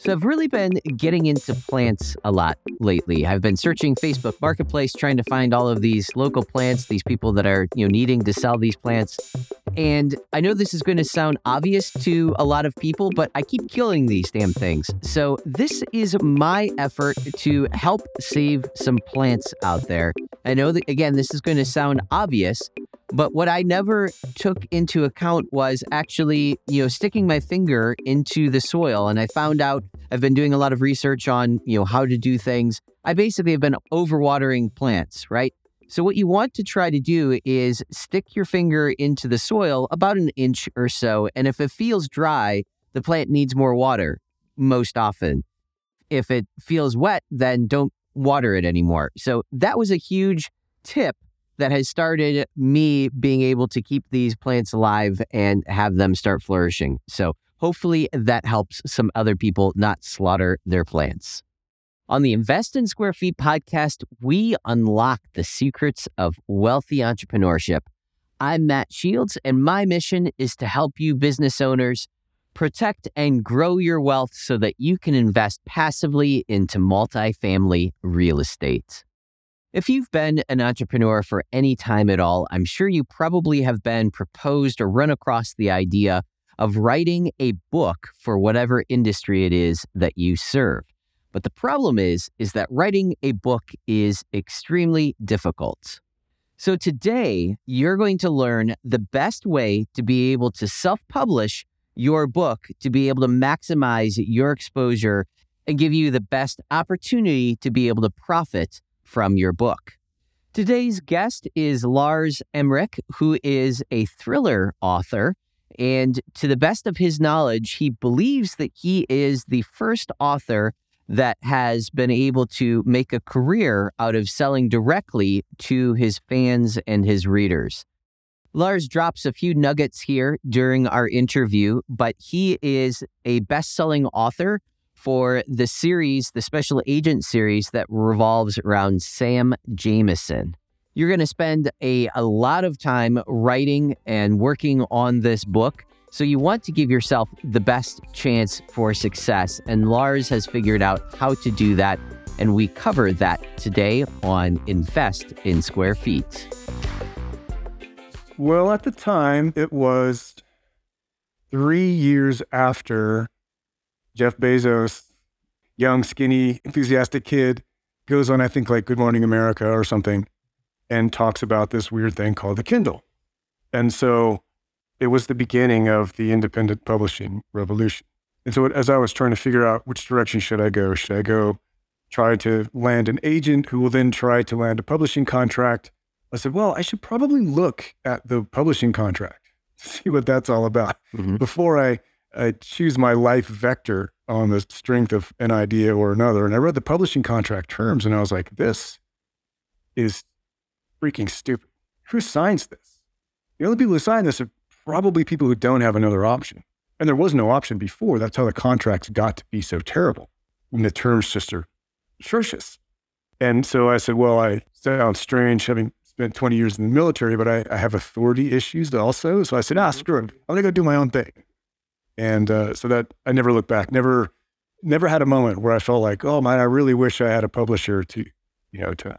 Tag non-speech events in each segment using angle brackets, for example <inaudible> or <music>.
So I've really been getting into plants a lot lately. I've been searching Facebook Marketplace trying to find all of these local plants, these people that are, you know, needing to sell these plants. And I know this is going to sound obvious to a lot of people, but I keep killing these damn things. So this is my effort to help save some plants out there. I know that again this is going to sound obvious, but what I never took into account was actually, you know, sticking my finger into the soil. And I found out I've been doing a lot of research on, you know, how to do things. I basically have been overwatering plants, right? So, what you want to try to do is stick your finger into the soil about an inch or so. And if it feels dry, the plant needs more water most often. If it feels wet, then don't water it anymore. So, that was a huge tip that has started me being able to keep these plants alive and have them start flourishing. So hopefully that helps some other people not slaughter their plants. On the Invest in Square Feet podcast, we unlock the secrets of wealthy entrepreneurship. I'm Matt Shields, and my mission is to help you business owners protect and grow your wealth so that you can invest passively into multifamily real estate. If you've been an entrepreneur for any time at all, I'm sure you probably have been proposed or run across the idea of writing a book for whatever industry it is that you serve. But the problem is is that writing a book is extremely difficult. So today, you're going to learn the best way to be able to self-publish your book to be able to maximize your exposure and give you the best opportunity to be able to profit from your book. Today's guest is Lars Emmerich, who is a thriller author. And to the best of his knowledge, he believes that he is the first author that has been able to make a career out of selling directly to his fans and his readers. Lars drops a few nuggets here during our interview, but he is a best selling author for the series, the special agent series that revolves around Sam Jameson. You're going to spend a, a lot of time writing and working on this book. So you want to give yourself the best chance for success. And Lars has figured out how to do that. And we cover that today on Invest in Square Feet. Well, at the time, it was three years after Jeff Bezos, young, skinny, enthusiastic kid, goes on, I think, like Good Morning America or something, and talks about this weird thing called the Kindle. And so it was the beginning of the independent publishing revolution. And so as I was trying to figure out which direction should I go, should I go try to land an agent who will then try to land a publishing contract? I said, well, I should probably look at the publishing contract, <laughs> see what that's all about mm-hmm. before I I choose my life vector on the strength of an idea or another. And I read the publishing contract terms and I was like, this is freaking stupid. Who signs this? The only people who sign this are probably people who don't have another option. And there was no option before. That's how the contracts got to be so terrible. And the terms just are atrocious. And so I said, well, I sound strange having spent 20 years in the military, but I, I have authority issues also. So I said, ah, screw it. I'm going to go do my own thing. And uh, so that I never looked back, never, never had a moment where I felt like, oh man, I really wish I had a publisher to, you know, to,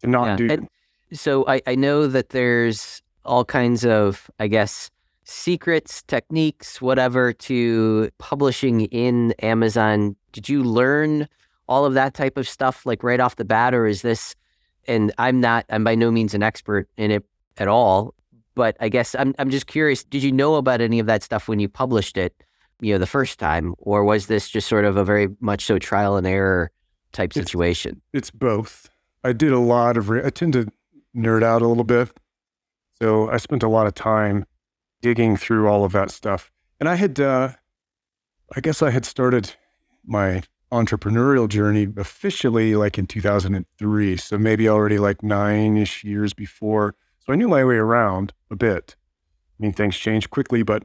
to not yeah. do. And so I, I know that there's all kinds of, I guess, secrets, techniques, whatever to publishing in Amazon. Did you learn all of that type of stuff like right off the bat, or is this? And I'm not, I'm by no means an expert in it at all. But I guess I'm I'm just curious. Did you know about any of that stuff when you published it, you know, the first time, or was this just sort of a very much so trial and error type situation? It's, it's both. I did a lot of. Re- I tend to nerd out a little bit, so I spent a lot of time digging through all of that stuff. And I had, uh, I guess, I had started my entrepreneurial journey officially like in 2003. So maybe already like nine ish years before so I knew my way around a bit. I mean, things change quickly, but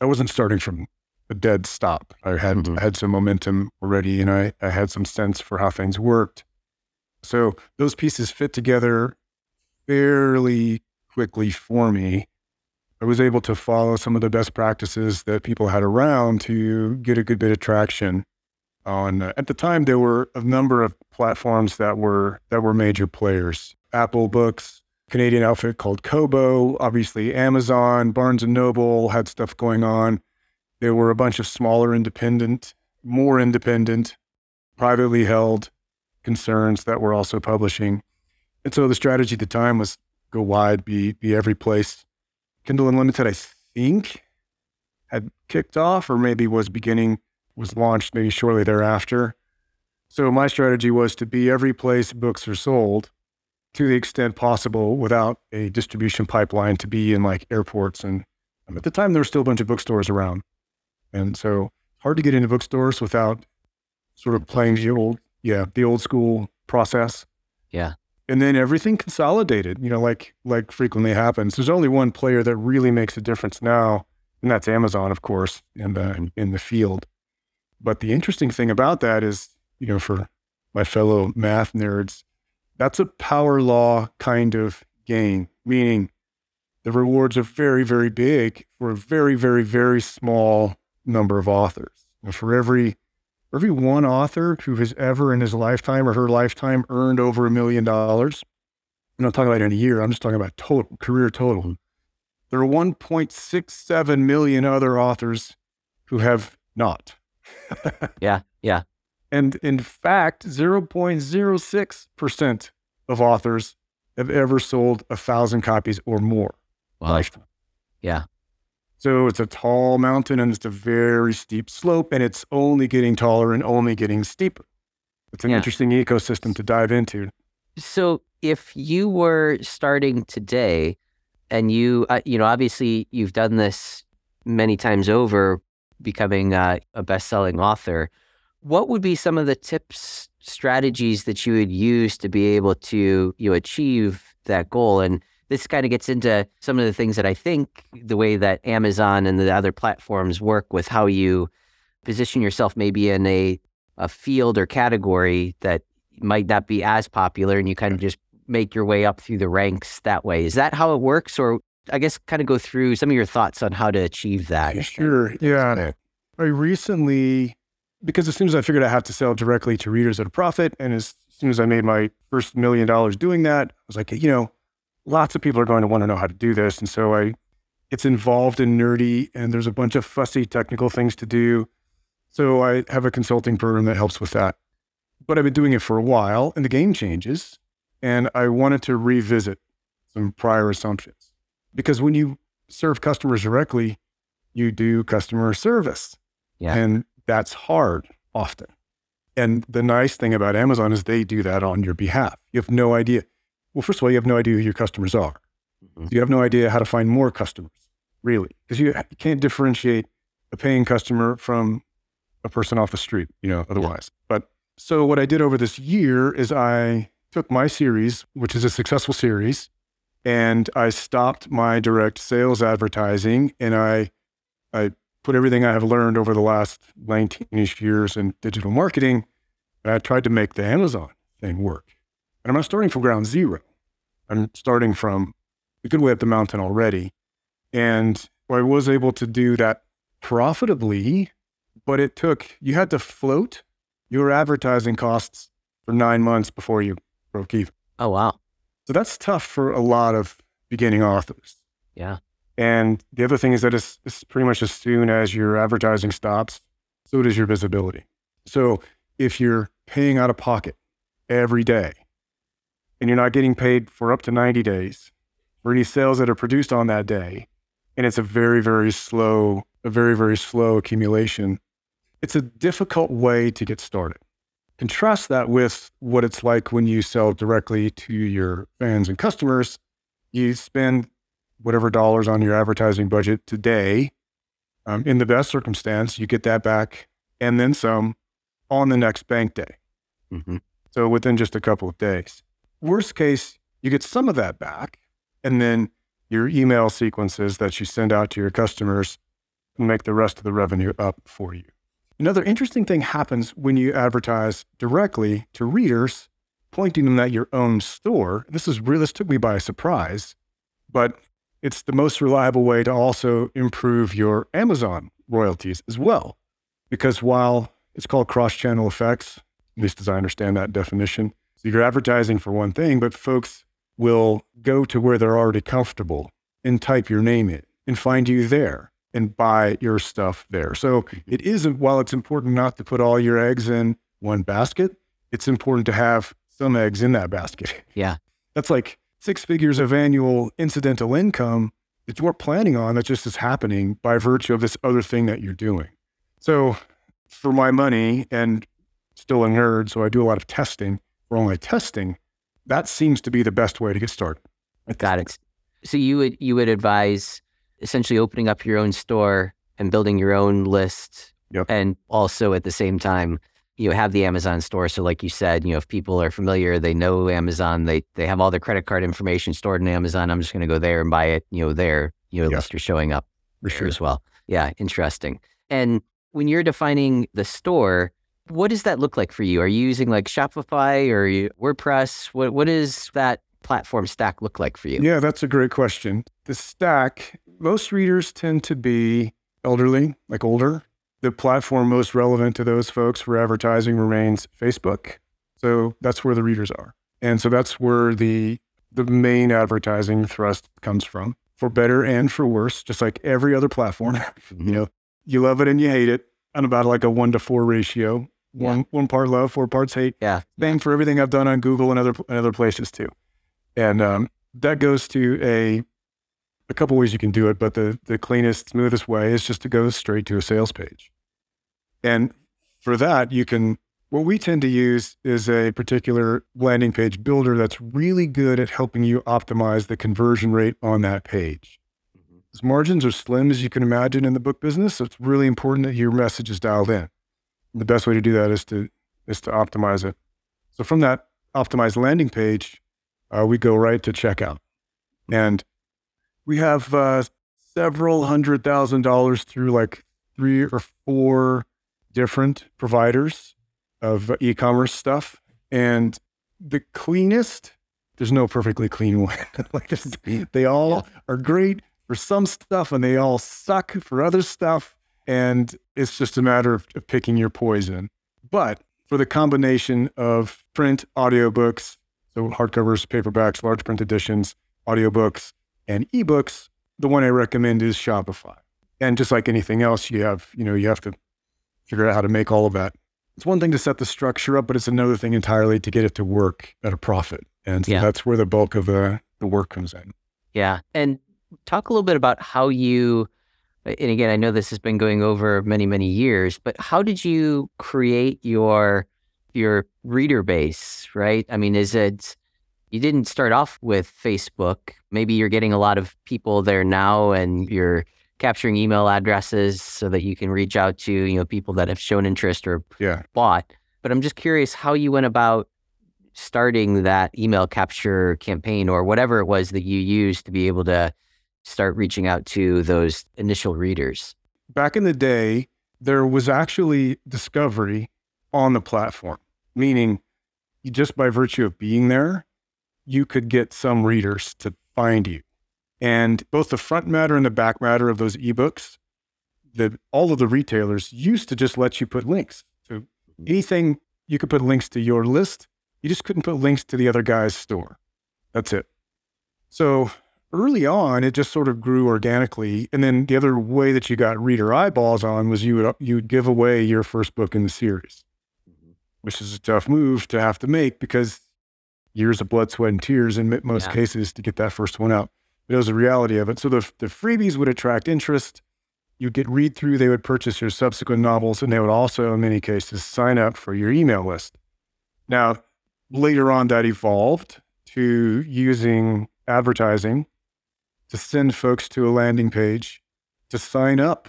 I wasn't starting from a dead stop. I had mm-hmm. I had some momentum already, and I, I had some sense for how things worked. So those pieces fit together fairly quickly for me. I was able to follow some of the best practices that people had around to get a good bit of traction on uh, at the time there were a number of platforms that were that were major players apple books canadian outfit called kobo obviously amazon barnes and noble had stuff going on. There were a bunch of smaller independent more independent privately held concerns that were also publishing. And so the strategy at the time was go wide be be every place. Kindle unlimited i think had kicked off or maybe was beginning was launched maybe shortly thereafter. So my strategy was to be every place books are sold to the extent possible without a distribution pipeline to be in like airports. And um, at the time, there were still a bunch of bookstores around. And so hard to get into bookstores without sort of playing the old, yeah, the old school process. Yeah. And then everything consolidated, you know, like like frequently happens. There's only one player that really makes a difference now, and that's Amazon, of course, in the in the field. But the interesting thing about that is, you know, for my fellow math nerds, that's a power law kind of gain, meaning the rewards are very, very big for a very, very, very small number of authors. And for every for every one author who has ever in his lifetime or her lifetime earned over a million dollars, I'm not talking about in a year, I'm just talking about total, career total. There are 1.67 million other authors who have not. <laughs> yeah, yeah. And in fact, 0.06% of authors have ever sold a thousand copies or more. Wow. Lifetime. Yeah. So it's a tall mountain and it's a very steep slope, and it's only getting taller and only getting steeper. It's an yeah. interesting ecosystem to dive into. So if you were starting today, and you, uh, you know, obviously you've done this many times over, becoming uh, a best-selling author, what would be some of the tips, strategies that you would use to be able to you know, achieve that goal? And this kind of gets into some of the things that I think the way that Amazon and the other platforms work with how you position yourself maybe in a a field or category that might not be as popular and you kind of just make your way up through the ranks that way. Is that how it works or I guess kind of go through some of your thoughts on how to achieve that. Sure. Yeah. I recently, because as soon as I figured I have to sell directly to readers at a profit, and as soon as I made my first million dollars doing that, I was like, you know, lots of people are going to want to know how to do this. And so I, it's involved in nerdy and there's a bunch of fussy technical things to do. So I have a consulting program that helps with that. But I've been doing it for a while and the game changes. And I wanted to revisit some prior assumptions. Because when you serve customers directly, you do customer service. Yeah. And that's hard often. And the nice thing about Amazon is they do that on your behalf. You have no idea. Well, first of all, you have no idea who your customers are. Mm-hmm. You have no idea how to find more customers, really, because you, can't differentiate a paying customer from a person off the street, you know, otherwise. Yeah. But so what I did over this year is I took my series, which is a successful series, and I stopped my direct sales advertising and I I put everything I have learned over the last 19ish years in digital marketing and I tried to make the Amazon thing work. And I'm not starting from ground zero. I'm starting from a good way up the mountain already. And I was able to do that profitably, but it took, you had to float your advertising costs for nine months before you broke even. Oh, wow. So that's tough for a lot of beginning authors. Yeah. And the other thing is that it's, it's pretty much as soon as your advertising stops, so does your visibility. So if you're paying out of pocket every day and you're not getting paid for up to 90 days for any sales that are produced on that day, and it's a very, very slow, a very, very slow accumulation, it's a difficult way to get started. Contrast that with what it's like when you sell directly to your fans and customers. You spend whatever dollars on your advertising budget today. Um, in the best circumstance, you get that back and then some on the next bank day. Mm-hmm. So within just a couple of days. Worst case, you get some of that back, and then your email sequences that you send out to your customers make the rest of the revenue up for you. Another interesting thing happens when you advertise directly to readers, pointing them at your own store. This is really, this took me by surprise, but it's the most reliable way to also improve your Amazon royalties as well. Because while it's called cross channel effects, at least as I understand that definition, so you're advertising for one thing, but folks will go to where they're already comfortable and type your name in and find you there and buy your stuff there. So mm-hmm. it isn't, while it's important not to put all your eggs in one basket, it's important to have some eggs in that basket. Yeah. <laughs> That's like six figures of annual incidental income that you weren't planning on that just is happening by virtue of this other thing that you're doing. So for my money and still a nerd, so I do a lot of testing for my testing, that seems to be the best way to get started. Got it. So you would you would advise essentially opening up your own store and building your own list Yep. and also at the same time you know, have the Amazon store. So like you said, you know, if people are familiar, they know Amazon, they they have all their credit card information stored in Amazon. I'm just going to go there and buy it, you know, there, you know, Yeah. list are showing up For there as well. Yeah, interesting. And when you're defining the store, what does that look like for you? Are you using like Shopify or you- WordPress? What what does that platform stack look like for you? Yeah, that's a great question. The stack, most readers tend to be elderly, like older. The platform most relevant to those folks for advertising remains Facebook. So that's where the readers are. And so that's where the the main advertising thrust comes from, for better and for worse, just like every other platform. <laughs> you know, you love it and you hate it on about like a one to four ratio. One one part love, four parts hate. Yeah. Same for everything I've done on Google and other and other places too. And um, that goes to a a couple ways you can do it, but the the cleanest, smoothest way is just to go straight to a sales page. And for that, you can what we tend to use is a particular landing page builder that's really good at helping you optimize the conversion rate on that page. As margins are slim as you can imagine in the book business, so it's really important that your message is dialed in. The best way to do that is to is to optimize it. So from that optimized landing page, uh, we go right to checkout, and we have uh, several hundred thousand dollars through like three or four different providers of e-commerce stuff, and the cleanest. There's no perfectly clean one. <laughs> like there's- they all are great for some stuff, and they all suck for other stuff. And it's just a matter of, of picking your poison. But for the combination of print, audiobooks, so hardcovers, paperbacks, large print editions, audiobooks, and ebooks, the one I recommend is Shopify. And just like anything else, you have, you know, you have to figure out how to make all of that. It's one thing to set the structure up, but it's another thing entirely to get it to work at a profit. And so Yeah. that's where the bulk of the, the work comes in. Yeah. And talk a little bit about how you, and again, I know this has been going over many, many years, but how did you create your your reader base, right? I mean, is it you didn't start off with Facebook. Maybe you're getting a lot of people there now and you're capturing email addresses so that you can reach out to, you know, people that have shown interest or Yeah. bought. But I'm just curious how you went about starting that email capture campaign or whatever it was that you used to be able to start reaching out to those initial readers. back in the day, there was actually discovery on the platform, meaning just by virtue of being there, you could get some readers to find you. And both the front matter and the back matter of those ebooks, the, all of the retailers used to just let you put links. So anything you could put links to your list, you just couldn't put links to the other guy's store. That's it. So early on, it just sort of grew organically. And then the other way that you got reader eyeballs on was you would you would give away your first book in the series, mm-hmm. which is a tough move to have to make because years of blood, sweat, and tears in most Yeah. cases to get that first one out. But it was the reality of it. So the the freebies would attract interest. You'd get read through. They would purchase your subsequent novels, and they would also, in many cases, sign up for your email list. Now, later on, that evolved to using advertising to send folks to a landing page to sign up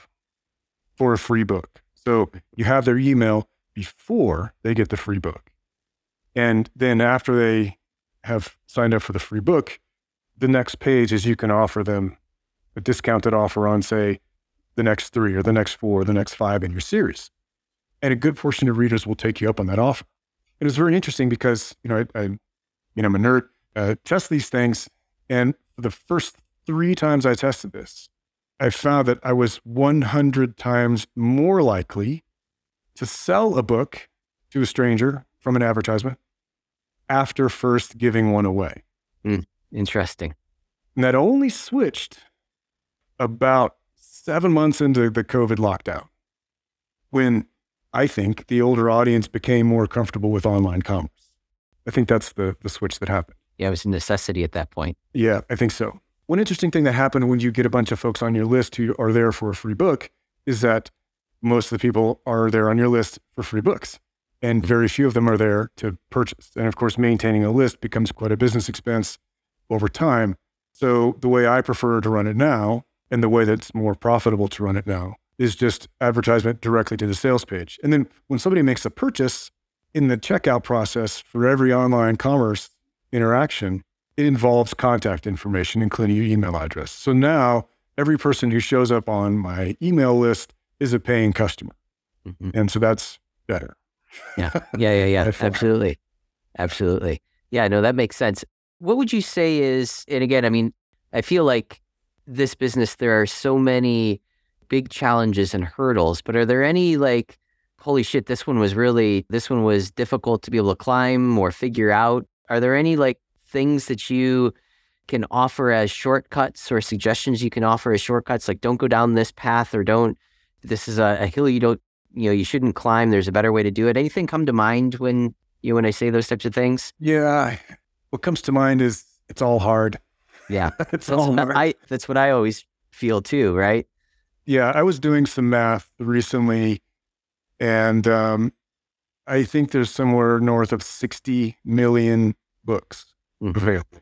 for a free book. So you have their email before they get the free book. And then after they have signed up for the free book, the next page is you can offer them a discounted offer on, say, the next three or the next four or the next five in your series. And a good portion of readers will take you up on that offer. It was very interesting because, you know, I, I you know, I'm a nerd, uh, test these things. And the first three times I tested this, I found that I was 100 times more likely to sell a book to a stranger from an advertisement after first giving one away. Hmm, interesting. And that only switched about seven months into the COVID lockdown when I think the older audience became more comfortable with online commerce. I think that's the, the switch that happened. Yeah, it was a necessity at that point. Yeah, I think so. One interesting thing that happened when you get a bunch of folks on your list who are there for a free book is that most of the people are there on your list for free books, and very few of them are there to purchase. And of course, maintaining a list becomes quite a business expense over time. So the way I prefer to run it now, and the way that's more profitable to run it now, is just advertisement directly to the sales page. And then when somebody makes a purchase in the checkout process for every online commerce interaction, it involves contact information, including your email address. So now every person who shows up on my email list is a paying customer. Mhm. And so that's better. Yeah, yeah, yeah, yeah. <laughs> Absolutely, absolutely. Yeah, no, that makes sense. What would you say is? And again, I mean, I feel like this business there are so many big challenges and hurdles, but are there any like, holy shit, this one was really this one was difficult to be able to climb or figure out? Are there any like things that you can offer as shortcuts or suggestions you can offer as shortcuts? Like, don't go down this path or don't. This is a, a hill you don't you know you shouldn't climb there's a better way to do it anything come to mind when you know, when i say those types of things Yeah. What comes to mind is it's all hard. yeah <laughs> it's that's, all what hard. I, that's what i always feel too right Yeah, I was doing some math recently, and um, I think there's somewhere north of 60 million books Mhm. available.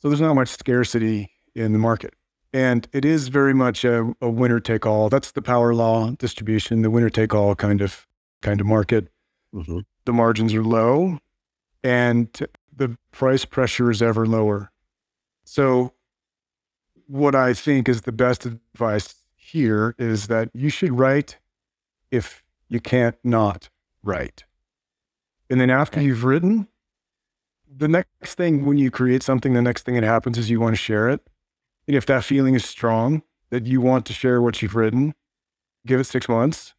So there's not much scarcity in the market. And it is very much a, a winner take all. That's the power law distribution, the winner take all kind of kind of market. mm-hmm. The margins are low and the price pressure is ever lower. So what I think is the best advice here is that you should write if you can't not write. And then after Okay. you've written, the next thing when you create something, the next thing that happens is you want to share it. And if that feeling is strong that you want to share what you've written, give it six months,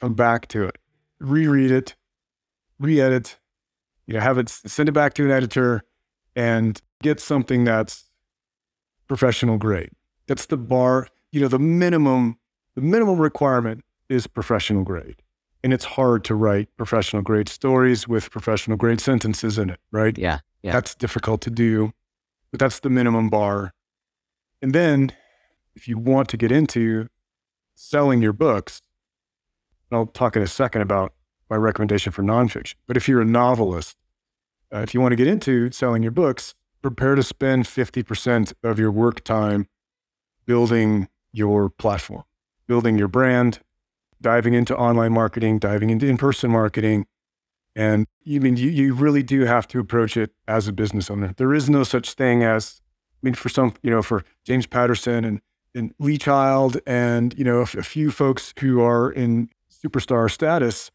come back to it, reread it, re-edit, you know, have it send it back to an editor and get something that's professional grade. That's the bar, you know, the minimum, the minimum requirement is professional grade. And it's hard to write professional grade stories with professional grade sentences in it, right? yeah Yeah. That's difficult to do, but that's the minimum bar. And then if you want to get into selling your books, I'll talk in a second about my recommendation for nonfiction, but if you're a novelist, uh, if you want to get into selling your books, prepare to spend 50% of your work time building your platform, building your brand, diving into online marketing, diving into in-person marketing. And you mean you, you really do have to approach it as a business owner. There is no such thing as, I mean, for some, you know, for James Patterson and, and Lee Child and, you know, a, f- a few folks who are in superstar status,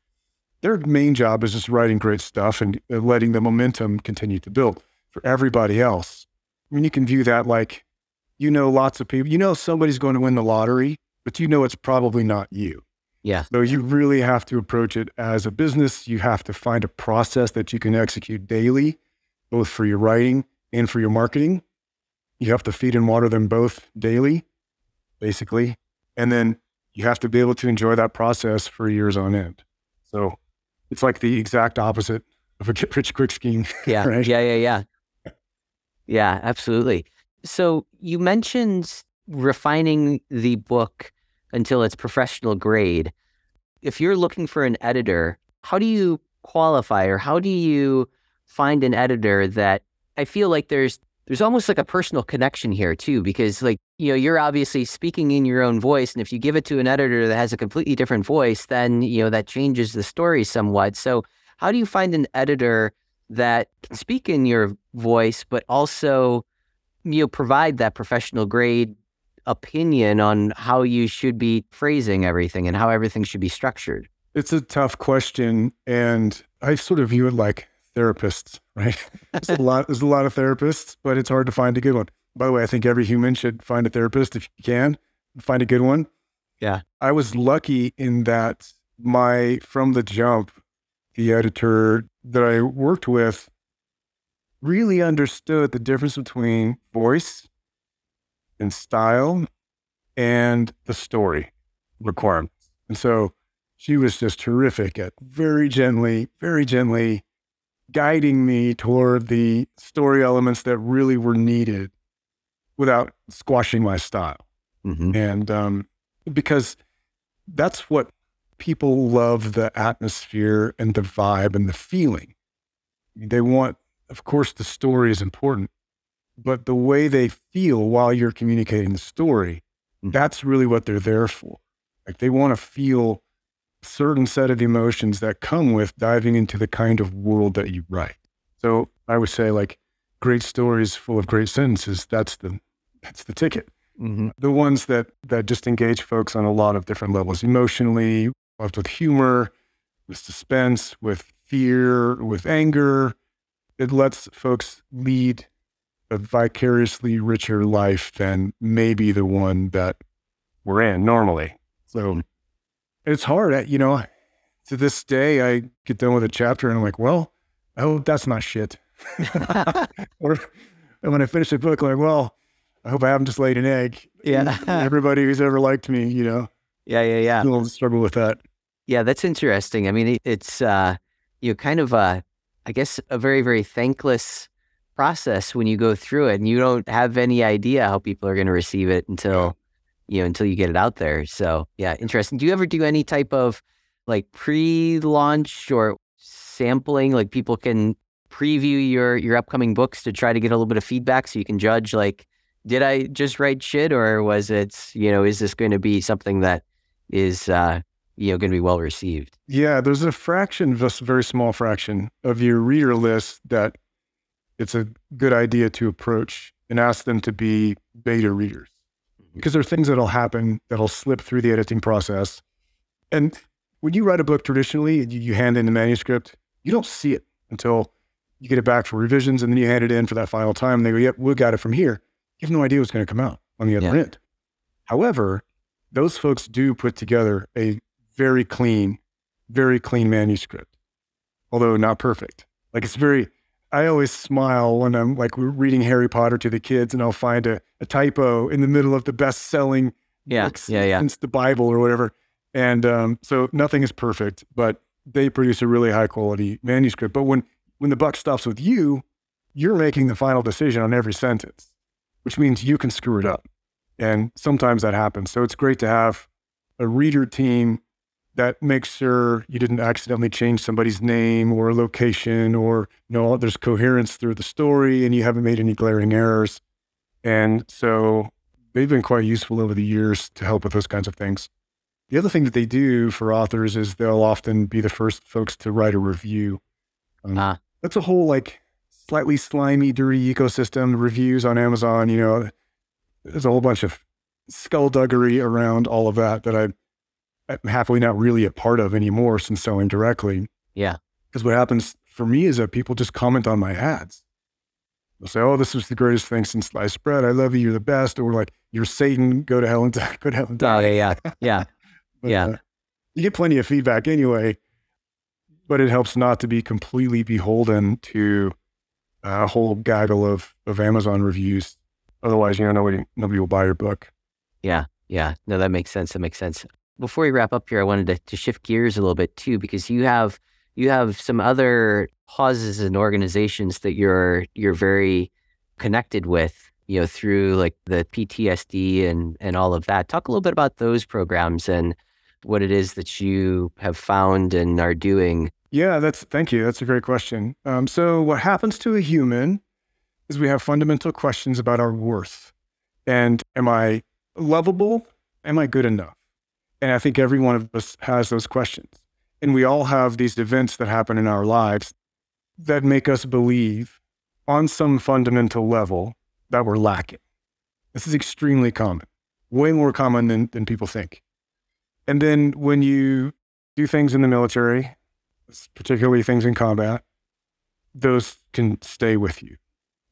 their main job is just writing great stuff and uh, letting the momentum continue to build. For everybody else, I mean, you can view that like, you know, lots of people, you know, somebody's going to win the lottery, but you know, it's probably not you. yeah So you really have to approach it as a business. You have to find a process that you can execute daily, both for your writing and for your marketing. You have to feed and water them both daily, basically. And then you have to be able to enjoy that process for years on end. So it's like the exact opposite of a get <laughs> rich quick scheme. yeah Right. yeah yeah yeah yeah absolutely so you mentioned refining the book until it's professional grade if you're looking for an editor how do you qualify or how do you find an editor that i feel like there's there's almost like a personal connection here too because like you know you're obviously speaking in your own voice and if you give it to an editor that has a completely different voice then you know that changes the story somewhat so how do you find an editor that can speak in your voice, but also, you know, provide that professional grade opinion on how you should be phrasing everything and how everything should be structured? It's a tough question. And I sort of view it like therapists, right? <laughs> There's a lot, there's a lot of therapists, but it's hard to find a good one. By the way, I think every human should find a therapist if you can, find a good one. Yeah. I was lucky in that my, from the jump, the editor that I worked with really understood the difference between voice and style and the story requirements. And so she was just terrific at very gently, very gently guiding me toward the story elements that really were needed without squashing my style. Mm-hmm. And um, because that's what people love the atmosphere and the vibe and the feeling. They want, of course, the story is important, but the way they feel while you're communicating the story, Mhm. that's really what they're there for. Like they want to feel certain set of emotions that come with diving into the kind of world that you write. So I would say like great stories full of great sentences, that's the that's the ticket Mm-hmm. the ones that that just engage folks on a lot of different levels emotionally with with humor with suspense with fear with anger it lets folks lead a vicariously richer life than maybe the one that we're in normally so it's hard you know to this day i get done with a chapter and i'm like well i hope that's not shit <laughs> or and when i finish the book I'm like well i hope i haven't just laid an egg Yeah. <laughs> everybody who's ever liked me, you know, yeah, yeah, yeah. still struggle with that. Yeah, that's interesting. I mean, it's uh, you know, kind of a, I guess, a very, very thankless process when you go through it, and you don't have any idea how people are going to receive it until, you know, until you get it out there. So, yeah, interesting. Do you ever do any type of like pre-launch or sampling? Like people can preview your your upcoming books to try to get a little bit of feedback, so you can judge like, did I just write shit, or was it, you know, is this going to be something that is uh, you know going to be well received. Yeah, there's a fraction, just a very small fraction of your reader list that it's a good idea to approach and ask them to be beta readers. Because there are things that'll happen that'll slip through the editing process. And when you write a book traditionally and you, you hand in the manuscript, you don't see it until you get it back for revisions and then you hand it in for that final time. And they go, yep, we got it from here. You have no idea what's going to come out on the other Yeah. end. However, those folks do put together a very clean, very clean manuscript, although not perfect. Like it's very, I always smile when I'm like reading Harry Potter to the kids and I'll find a, a typo in the middle of the best selling Yeah, books yeah, yeah. since the Bible or whatever. And um, so nothing is perfect, but they produce a really high quality manuscript. But when, when the buck stops with you, you're making the final decision on every sentence, which means you can screw it up. And sometimes that happens. So it's great to have a reader team that makes sure you didn't accidentally change somebody's name or location or you know there's coherence through the story and you haven't made any glaring errors. And so they've been quite useful over the years to help with those kinds of things. The other thing that they do for authors is they'll often be the first folks to write a review. Um, Ah. That's a whole like slightly slimy, dirty ecosystem. Reviews on Amazon, you know, there's a whole bunch of skullduggery around all of that that I, Happily not really a part of anymore since selling directly. Yeah. Because what happens for me is that people just comment on my ads. They'll say, "Oh, this was the greatest thing since sliced bread. I love you. You're the best." Or like, "You're Satan. Go to hell and die. Go to hell and die." Oh yeah, yeah, yeah. <laughs> But, Yeah. uh, you get plenty of feedback anyway, but it helps not to be completely beholden to a whole gaggle of, of Amazon reviews. Otherwise, you know, nobody, nobody will buy your book. Yeah, yeah. No, that makes sense. That makes sense. Before we wrap up here, I wanted to, to shift gears a little bit too, because you have you have some other causes and organizations that you're you're very connected with, you know, through like the PTSD and and all of that. Talk a little bit about those programs and what it is that you have found and are doing. Yeah, that's thank you. That's a great question. Um, so, what happens to a human is we have fundamental questions about our worth. And am I lovable? Am I good enough? And I think every one of us has those questions. And we all have these events that happen in our lives that make us believe on some fundamental level that we're lacking. This is extremely common, way more common than, than people think. And then when you do things in the military, particularly things in combat, those can stay with you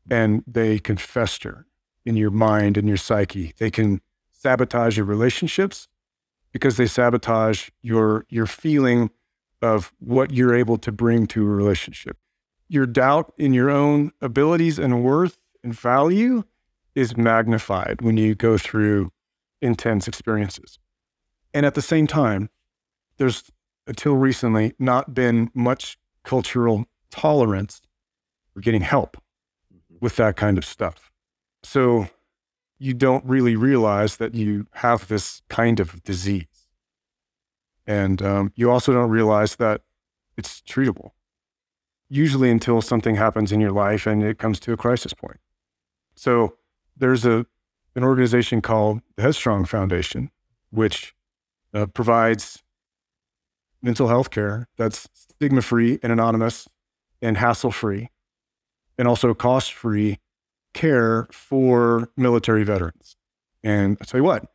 and they can fester in your mind and your psyche. They can sabotage your relationships because they sabotage your your feeling of what you're able to bring to a relationship. Your doubt in your own abilities and worth and value is magnified when you go through intense experiences. And at the same time, there's until recently not been much cultural tolerance for getting help mm-hmm. with that kind of stuff. So you don't really realize that you have this kind of disease. And um, you also don't realize that it's treatable, usually until something happens in your life and it comes to a crisis point. So there's a, an organization called the Headstrong Foundation, which uh, provides mental health care that's stigma free and anonymous and hassle free, and also cost free care for military veterans. And I tell you what,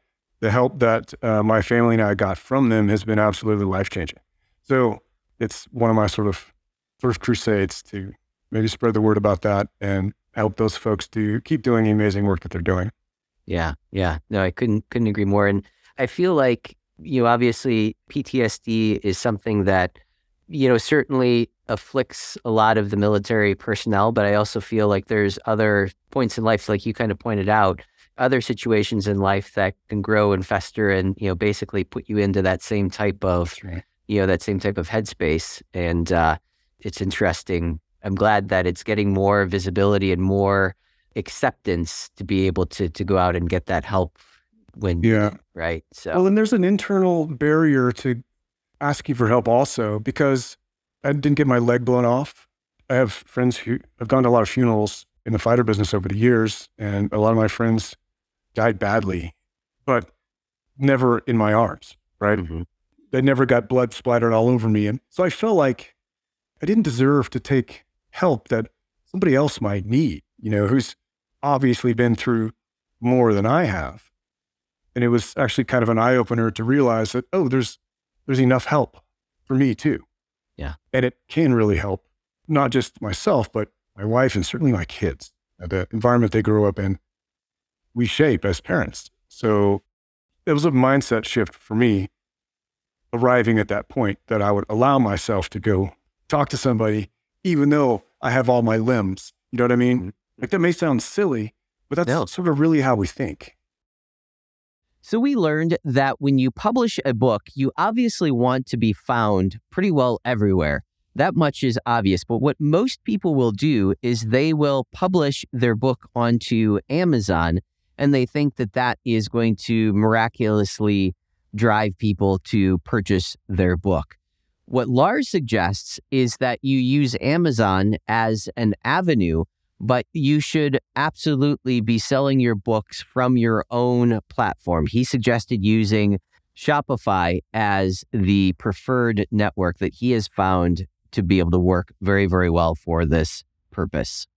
the help that uh, my family and I got from them has been absolutely life changing. So it's one of my sort of first crusades to maybe spread the word about that and help those folks to keep doing the amazing work that they're doing. Yeah, yeah. No, I couldn't couldn't agree more. And I feel like you know, obviously PTSD is something that you know certainly afflicts a lot of the military personnel, but I also feel like there's other points in life, like you kind of pointed out, other situations in life that can grow and fester and, you know, basically put you into that same type of, right. you know, that same type of headspace. And uh, it's interesting. I'm glad that it's getting more visibility and more acceptance to be able to to go out and get that help when yeah right so well and there's an internal barrier to asking for help also because I didn't get my leg blown off. I have friends who have gone to a lot of funerals in the fighter business over the years, and a lot of my friends died badly, but never in my arms, right? Mm-hmm. They never got blood splattered all over me. And so I felt like I didn't deserve to take help that somebody else might need, you know, who's obviously been through more than I have. And it was actually kind of an eye opener to realize that, oh, there's, there's enough help for me too. Yeah. And it can really help not just myself, but my wife and certainly my kids. The environment they grow up in, we shape as parents. So it was a mindset shift for me arriving at that point that I would allow myself to go talk to somebody, even though I have all my limbs. You know what I mean? Mm-hmm. Like that may sound silly, but that's no. sort of really how we think. So, we learned that when you publish a book, you obviously want to be found pretty well everywhere. That much is obvious. But what most people will do is they will publish their book onto Amazon and they think that that is going to miraculously drive people to purchase their book. What Lars suggests is that you use Amazon as an avenue but you should absolutely be selling your books from your own platform. He suggested using Shopify as the preferred network that he has found to be able to work very, very well for this purpose.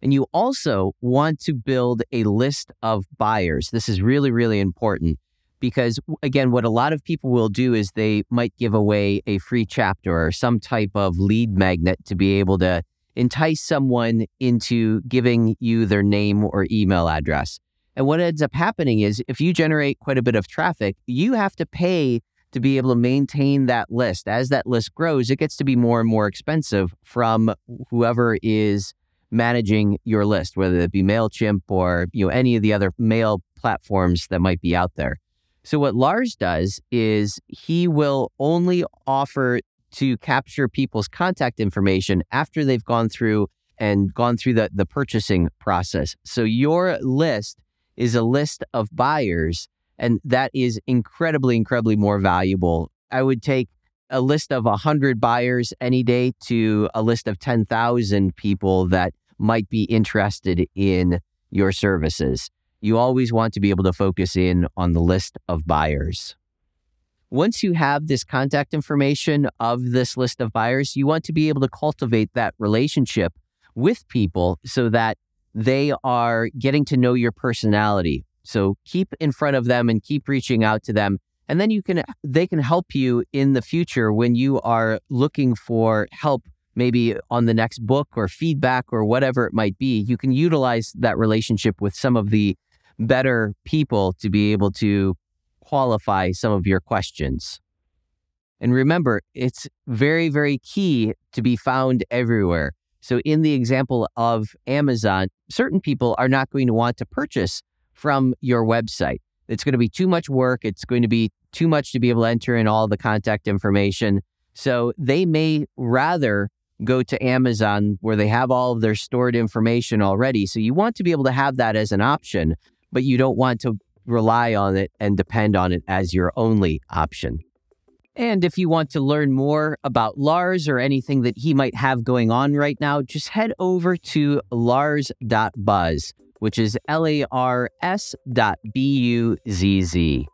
And you also want to build a list of buyers. This is really, really important because, again, what a lot of people will do is they might give away a free chapter or some type of lead magnet to be able to entice someone into giving you their name or email address. And what ends up happening is if you generate quite a bit of traffic, you have to pay to be able to maintain that list. As that list grows, it gets to be more and more expensive from whoever is managing your list, whether it be MailChimp or you know any of the other mail platforms that might be out there. So what Lars does is he will only offer to capture people's contact information after they've gone through and gone through the, the purchasing process. So your list is a list of buyers, and that is incredibly, incredibly more valuable. I would take a list of 100 buyers any day to a list of 10,000 people that might be interested in your services. You always want to be able to focus in on the list of buyers. Once you have this contact information of this list of buyers, you want to be able to cultivate that relationship with people so that they are getting to know your personality. So keep in front of them and keep reaching out to them. And then you can they can help you in the future when you are looking for help maybe on the next book or feedback or whatever it might be, you can utilize that relationship with some of the better people to be able to qualify some of your questions. And remember, it's very, very key to be found everywhere. So, in the example of Amazon, certain people are not going to want to purchase from your website. It's going to be too much work. It's going to be too much to be able to enter in all the contact information. So, they may rather go to Amazon where they have all of their stored information already. So, you want to be able to have that as an option, but you don't want to rely on it and depend on it as your only option. And if you want to learn more about Lars or anything that he might have going on right now, just head over to lars.buzz, which is L A R S dot B U Z Z.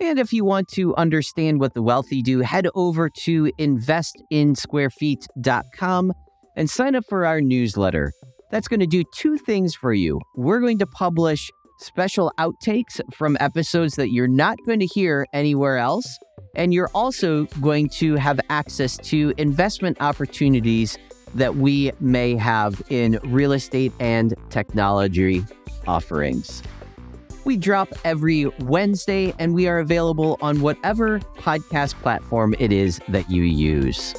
And if you want to understand what the wealthy do, head over to investinsquarefeet.com and sign up for our newsletter. That's going to do two things for you. We're going to publish special outtakes from episodes that you're not going to hear anywhere else. And you're also going to have access to investment opportunities that we may have in real estate and technology offerings. We drop every Wednesday and we are available on whatever podcast platform it is that you use.